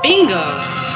Bingo!